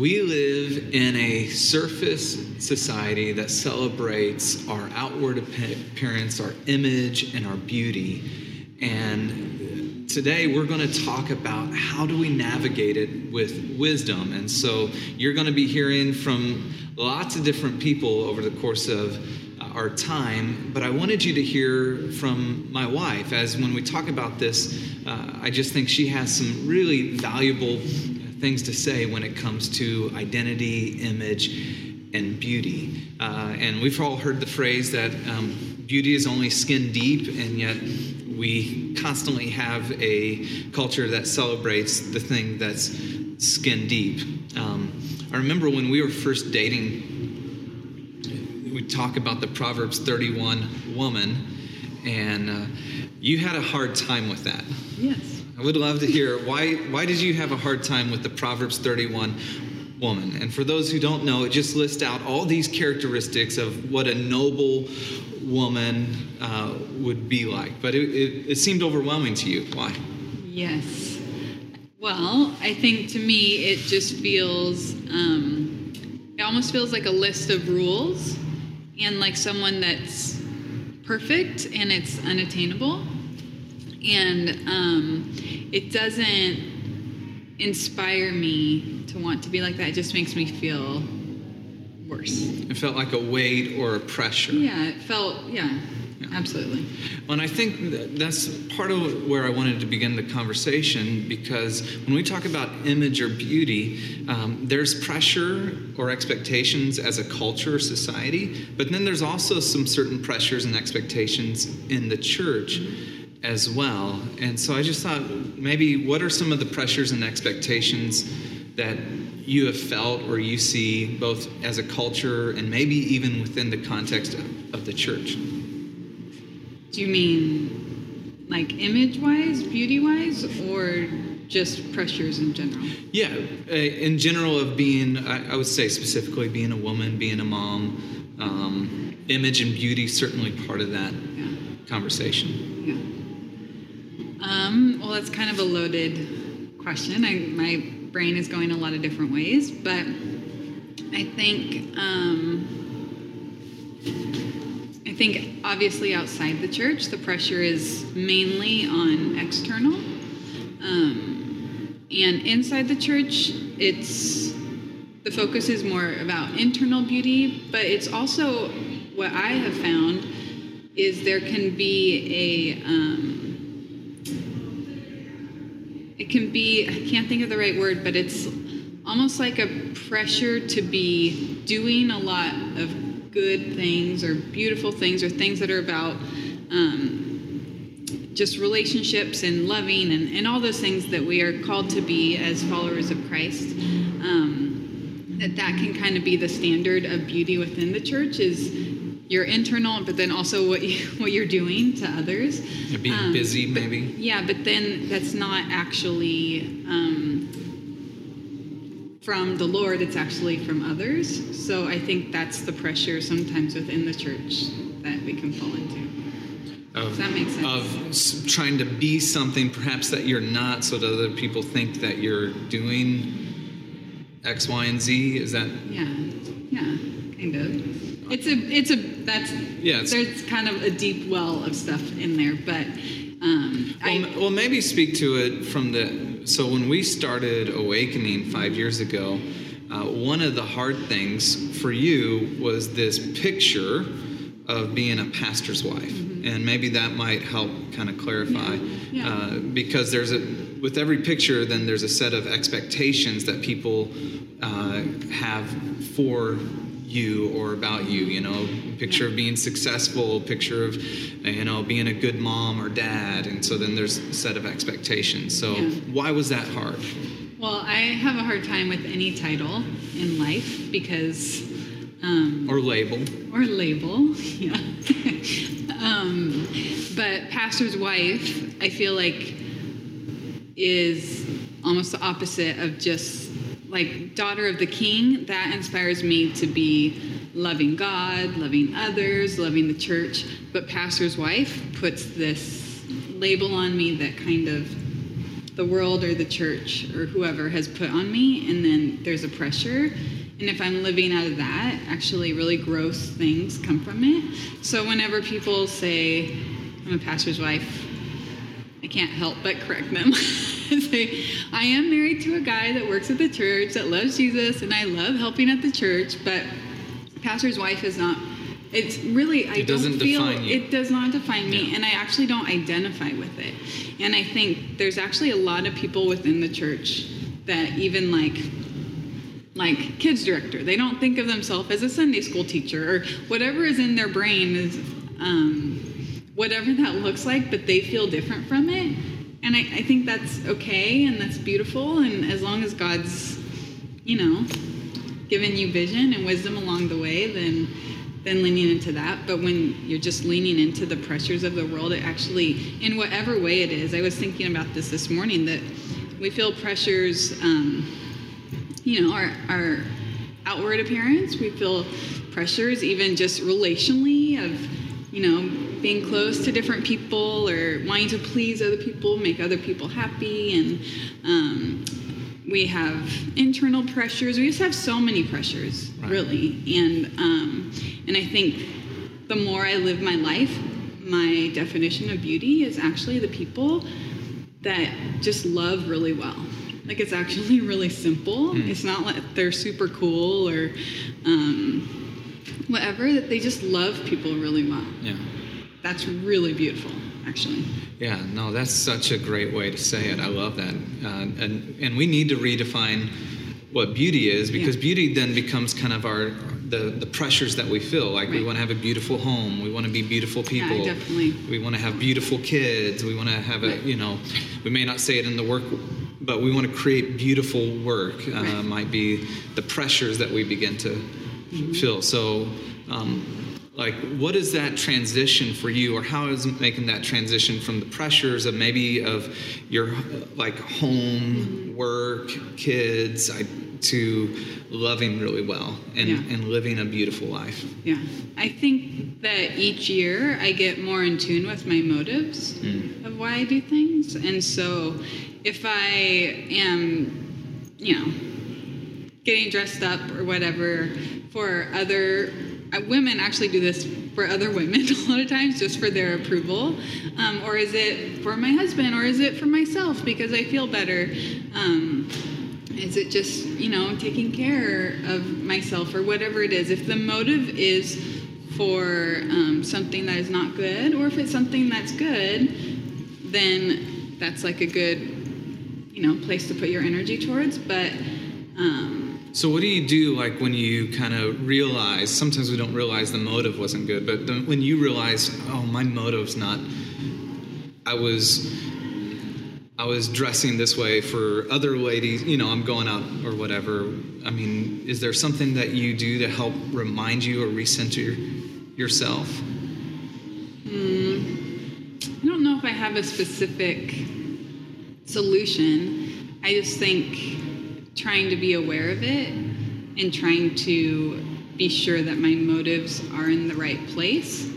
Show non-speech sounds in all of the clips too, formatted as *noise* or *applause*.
We live in a surface society that celebrates our outward appearance, our image, and our beauty. And today we're going to talk about how do we navigate it with wisdom. And so you're going to be hearing from lots of different people over the course of our time, but I wanted you to hear from my wife, as when we talk about this, uh, I just think she has some really valuable things to say when it comes to identity, image, and beauty. Uh, and we've all heard the phrase that um, beauty is only skin deep, and yet we constantly have a culture that celebrates the thing that's skin deep. Um, I remember when we were first dating, we talk about the Proverbs 31 woman, and uh, you had a hard time with that. Yes. I would love to hear why why did you have a hard time with the Proverbs 31 woman? And for those who don't know, it just lists out all these characteristics of what a noble woman uh, would be like. But it, it, it seemed overwhelming to you. Why? Yes. Well, I think to me it just feels um, it almost feels like a list of rules and like someone that's perfect and it's unattainable and um, it doesn't inspire me to want to be like that. It just makes me feel worse. It felt like a weight or a pressure. Yeah, it felt, yeah, yeah. absolutely. Well, and I think that's part of where I wanted to begin the conversation because when we talk about image or beauty, um, there's pressure or expectations as a culture or society, but then there's also some certain pressures and expectations in the church. Mm-hmm as well. And so I just thought maybe what are some of the pressures and expectations that you have felt or you see both as a culture and maybe even within the context of, of the church? Do you mean like image wise, beauty wise, or just pressures in general? Yeah, uh, in general, of being, I, I, would say specifically being a woman, being a mom, um, image and beauty, certainly part of that yeah. conversation. Um, well, that's kind of a loaded question. I, my brain is going a lot of different ways, but I think um, I think obviously outside the church, the pressure is mainly on external, um, and inside the church, it's the focus is more about internal beauty, but it's also what I have found is there can be a um, it can be, I can't think of the right word, but it's almost like a pressure to be doing a lot of good things or beautiful things or things that are about um, just relationships and loving and, and all those things that we are called to be as followers of Christ. Um, that that can kind of be the standard of beauty within the church is your internal, but then also what you, *laughs* what you're doing to others. You're being um, busy, maybe. But, yeah, but then that's not actually um, from the Lord. It's actually from others. So I think that's the pressure sometimes within the church that we can fall into. Of, Does that make sense? Of trying to be something perhaps that you're not, so that other people think that you're doing X, Y, and Z. Is that? Yeah, yeah, kind of. It's a it's a that's yeah. there's kind of a deep well of stuff in there, but um, well, I, well, maybe speak to it from the. So when we started Awakening five years ago, uh, one of the hard things for you was this picture of being a pastor's wife, mm-hmm. and maybe that might help kind of clarify yeah. Yeah. Uh, because there's a with every picture, then there's a set of expectations that people uh, have for you or about you you know? Picture of being successful picture of you know being a good mom or dad and so then there's a set of expectations. So yeah. why was that hard? Well i have a hard time with any title in life because um, or label. Or label *laughs* yeah. Um, but pastor's wife i feel like is almost the opposite of just like daughter of the king, that inspires me to be loving God, loving others, loving the church. But pastor's wife puts this label on me that kind of the world or the church or whoever has put on me, and then there's a pressure. And if I'm living out of that, actually, really gross things come from it. So whenever people say, I'm a pastor's wife, I can't help but correct them. *laughs* say, *laughs* I am married to a guy that works at the church that loves Jesus, and I love helping at the church, but pastor's wife is not it's really I it don't feel it does not define me Yeah. and I actually don't identify with it. And I think there's actually a lot of people within the church that even like like kids director, they don't think of themselves as a Sunday school teacher or whatever is in their brain is um, whatever that looks like, but they feel different from it. And I, I think that's okay and that's beautiful. And as long as God's, you know, given you vision and wisdom along the way, then then leaning into that. But when you're just leaning into the pressures of the world, it actually, in whatever way it is, I was thinking about this this morning that we feel pressures, um, you know, our our outward appearance. We feel pressures, even just relationally, of you know being close to different people or wanting to please other people, make other people happy, and um, we have internal pressures. We just have so many pressures, Right. really, and um, and I think the more I live my life, my definition of beauty is actually the people that just love really well. Like it's actually *laughs* really simple. It's not like they're super cool or um, whatever. That they just love people really well. Yeah. That's really beautiful, actually. Yeah, no, that's such a great way to say it. I love that. Uh, and, and we need to redefine what beauty is because Yeah. beauty then becomes kind of our the, the pressures that we feel like we want to have a beautiful home we want to be beautiful people Yeah, definitely. we want to have beautiful kids we want to have a Right. you know we may not say it in the work but we want to create beautiful work uh, Right. might be the pressures that we begin to Mm-hmm. feel so um, like what is that transition for you or how is making that transition from the pressures of maybe of your like home work kids I, to loving really well and, Yeah. and living a beautiful life Yeah. I think that each year I get more in tune with my motives hmm. of why I do things. And so if I am, you know, getting dressed up or whatever for other women actually do this for other women *laughs* a lot of times just for their approval. Um, or is it for my husband? Or is it for myself? Because i feel better. Um, is it just you know taking care of myself or whatever it is? If the motive is for um, something that is not good or if it's something that's good then that's like a good you know place to put your energy towards. But um, So what do you do like when you kind of realize? Sometimes we don't realize the motive wasn't good, but then when you realize, oh, my motive's not. I was, I was dressing this way for other ladies. You know, I'm going out or whatever. I mean, is there something that you do to help remind you or recenter yourself? Hmm. I don't know if I have a specific solution. I just think trying to be aware of it and trying to be sure that my motives are in the right place.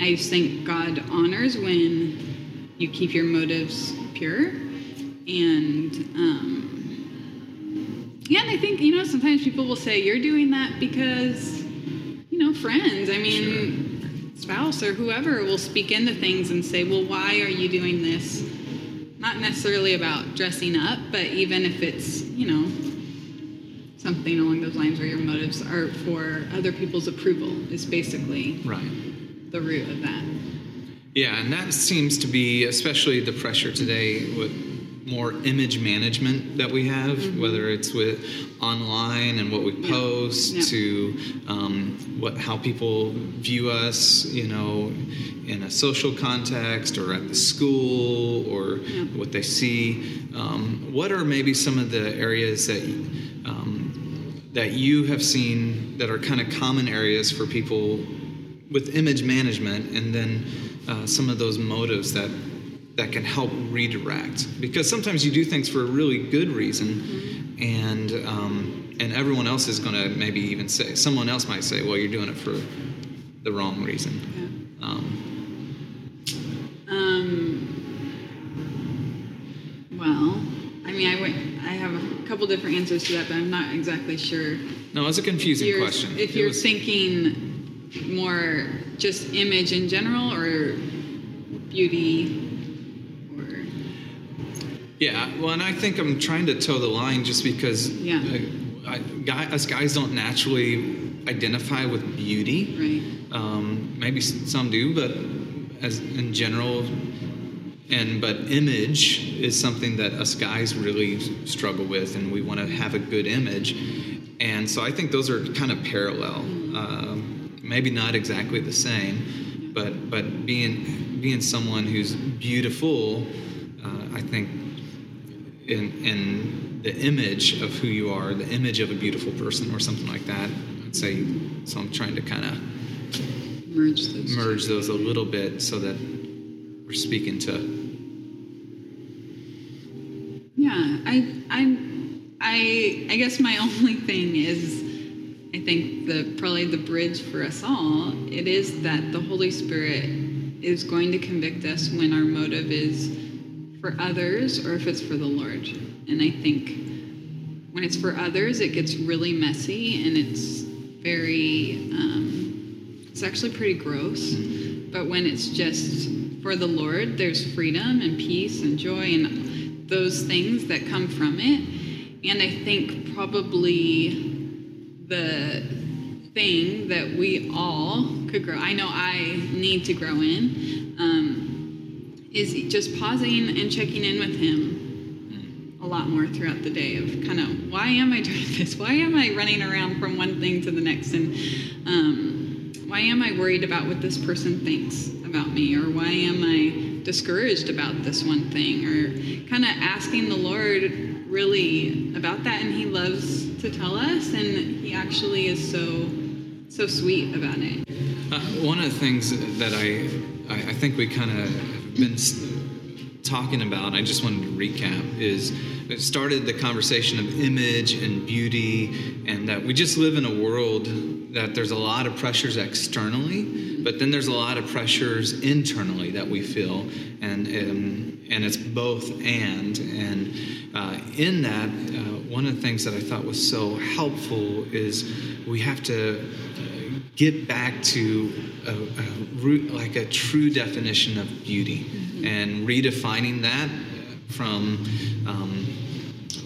I just think God honors when you keep your motives pure. And um, yeah, and I think, you know, sometimes people will say, you're doing that because, you know, friends. I mean, spouse or whoever will speak into things and say, well, why are you doing this? Not necessarily about dressing up, but even if it's, something along those lines where your motives are for other people's approval, is basically Right. the root of that. Yeah, and that seems to be especially the pressure today with more image management that we have, whether it's with online and what we Mm-hmm. Yeah. post Yeah. to um, what how people view us, you know, in a social context or at the school or Yeah. what they see. Um, what are maybe some of the areas that that you have seen that are kind of common areas for people with image management and then uh, some of those motives that that can help redirect. Because sometimes you do things for a really good reason and um, and everyone else is going to maybe even say someone else might say well you're doing it for the wrong reason. Yeah. um, Um, well, different answers to that, but I'm not exactly sure. No, it's a confusing You're- question. If you're was- thinking more just image in general or beauty or Yeah, well, and I think I'm trying to toe the line just because Yeah. uh, I, guy, us guys don't naturally identify with beauty. right. Um, maybe some do, but as in general, and but image is something that us guys really struggle with, and we want to have a good image. And so I think those are kind of parallel. Um, maybe not exactly the same, but but being being someone who's beautiful, uh, I think in, in the image of who you are, the image of a beautiful person, or something like that. I'd say so. I'm trying to kind of Merge those. merge those a little bit so that we're speaking to. I, I, I, I guess my *laughs* only thing is, I think the probably the bridge for us all. It is that the Holy Spirit is going to convict us when our motive is for others or if it's for the Lord. And I think when it's for others, it gets really messy and it's very, um, it's actually pretty gross. But when it's just for the Lord, there's freedom and peace and joy and those things that come from it. And I think probably the thing that we all could grow, I know I need to grow in, um, is just pausing and checking in with Him a lot more throughout the day of kind of why am I doing *laughs* this? Why am I running around from one thing to the next? And um, why am I worried about what this person thinks about me? Or why am I discouraged about this one thing? Or kind of asking the Lord really about that. And He loves to tell us, and He actually is so, so sweet about it. Uh, one of the things that I, I, I think we kind of have been talking about, I just wanted to recap, is it started the conversation of image and beauty, and that we just live in a world that there's a lot of pressures externally, but then there's a lot of pressures internally that we feel, and and, and it's both and. And uh, in that, uh, one of the things that I thought was so helpful is we have to uh, get back to a, a root, like a true definition of beauty, and redefining that from um,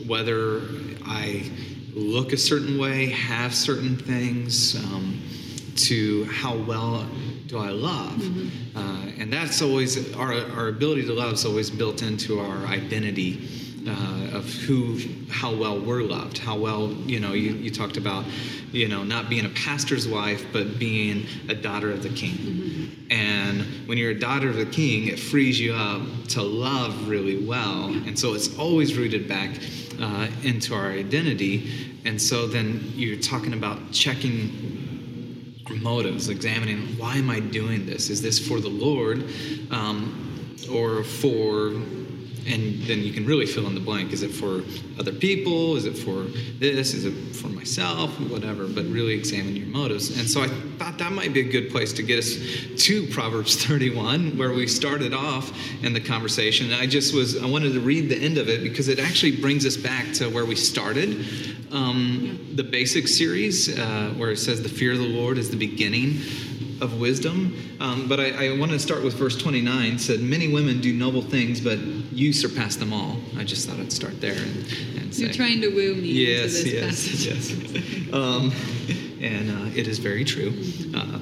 whether I look a certain way, have certain things, um, to how well do I love. Uh, and that's always, our, our ability to love is always built into our identity. Uh, of who, how well we're loved, how well, you know, you, you talked about, you know, not being a pastor's wife, but being a daughter of the king. And when you're a daughter of the king, it frees you up to love really well. And so it's always rooted back uh, into our identity. And so then you're talking about checking motives, examining why am I doing this? Is this for the Lord um, or for and then you can really fill in the blank. Is it for other people? Is it for this? Is it for myself? Whatever. But really examine your motives. And so I thought that might be a good place to get us to Proverbs *laughs* 31, where we started off in the conversation. And I just was I wanted to read the end of it because it actually brings us back to where we started. Um, the basic series, uh, where it says the fear of the Lord is the beginning of wisdom. Um, but I, I want to start with verse 29. Said, Many women do noble things, but you surpass them all. I just thought I'd start there and, and say. You're trying to woo me Yes, yes, passage. *laughs* yes. Um, and uh, it is very true. Uh,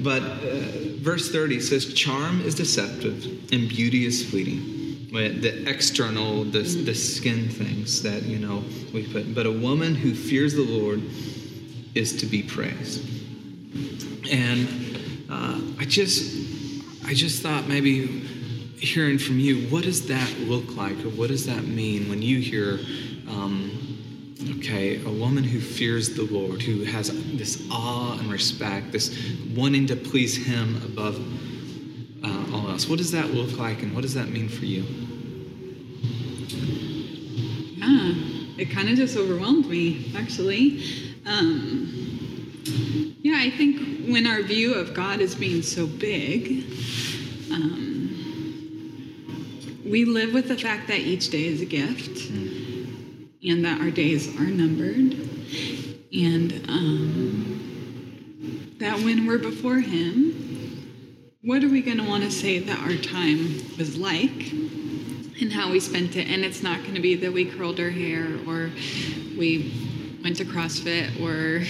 but uh, verse 30 says, Charm is deceptive and beauty is fleeting. The external, the, the skin things that, you know, we put. But a woman who fears the Lord is to be praised. And uh, I just, I just thought maybe hearing from you, what does that look like, or what does that mean when you hear, um, okay, a woman who fears the Lord, who has this awe and respect, this wanting to please Him above uh, all else. What does that look like, and what does that mean for you? Yeah, it kind of just overwhelmed me, actually. Um, yeah, I think when our view of God is being so big, um, we live with the fact that each day is a gift. and that our days are numbered, and um, that when we're before Him, what are we going to want to say that our time was like and how we spent it? And it's not going to be that we curled our hair or we went to CrossFit or,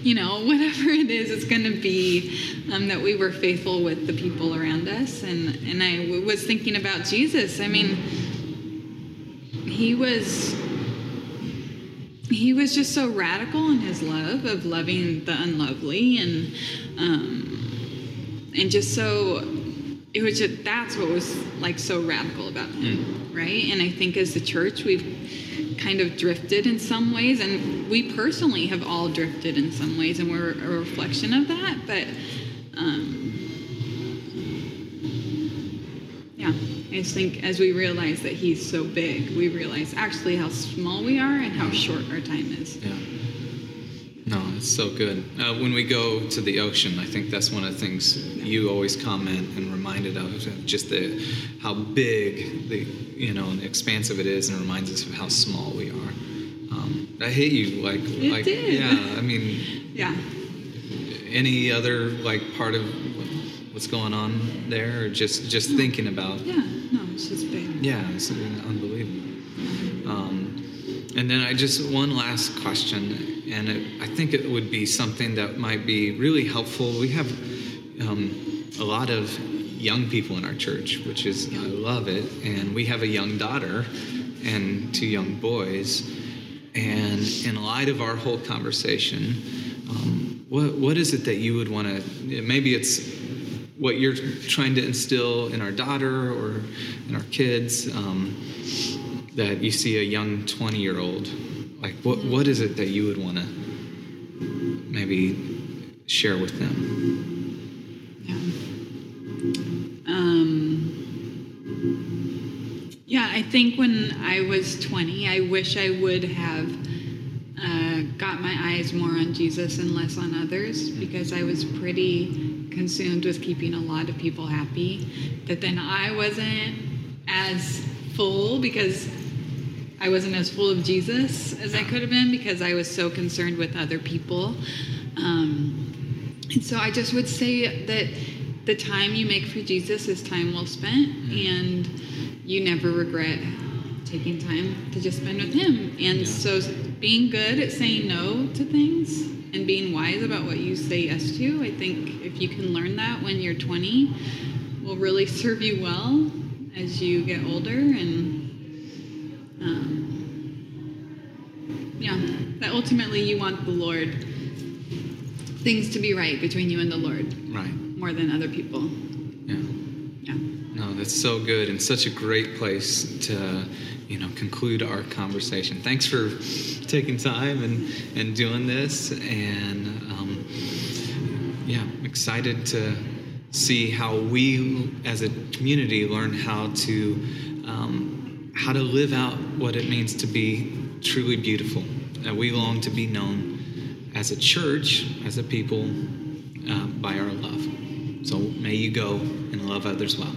you know, whatever it is, it's going to be um, that we were faithful with the people around us. And, and I w- was thinking about Jesus. I mean, he was he was just so radical in his love of loving the unlovely and um, and just so it was just that's what was like so radical about him right and i think as the church we've kind of drifted in some ways and we personally have all drifted in some ways and we're a reflection of that but um, yeah i just think as we realize that he's so big we realize actually how small we are and how short our time is Yeah. No, it's so good. Uh, when we go to the ocean, I think that's one of the things you always comment and reminded of, just the how big the you know and expansive it is, and reminds us of how small we are. Um, I hate you, like, It like, did. yeah. I mean, *laughs* yeah any other like part of what's going on there, or just just thinking about yeah no it's just big yeah, it's unbelievable. Um, and then I just one last question, and it, I think it would be something that might be really helpful. We have um, a lot of young people in our church, which is I love it, and we have a young daughter and two young boys. And in light of our whole conversation, um, what what is it that you would want to? Maybe it's what you're trying to instill in our daughter or in our kids um, that you see a young 20 year old like what what is it that you would want to maybe share with them Yeah. Um, yeah, I think when I was 20, I wish I would have uh, got my eyes more on Jesus and less on others because I was pretty consumed with keeping a lot of people happy. That then I wasn't as full because I wasn't as full of Jesus as I could have been because I was so concerned with other people. Um, and so I just would say that the time you make for Jesus is time well spent, and you never regret taking time to just spend with Him. And Yeah. so being good at saying no to things and being wise about what you say yes to, I think if you can learn that when you're 20, will really serve you well as you get older and um, yeah, that ultimately you want the Lord, things to be right between you and the Lord right more than other people. yeah Yeah. no that's so good and such a great place to you know conclude our conversation thanks for taking time and and doing this and um, yeah I'm excited to see how we as a community learn how to um, how to live out what it means to be truly beautiful. That we long to be known as a church as a people uh, by our love. So may you go and love others well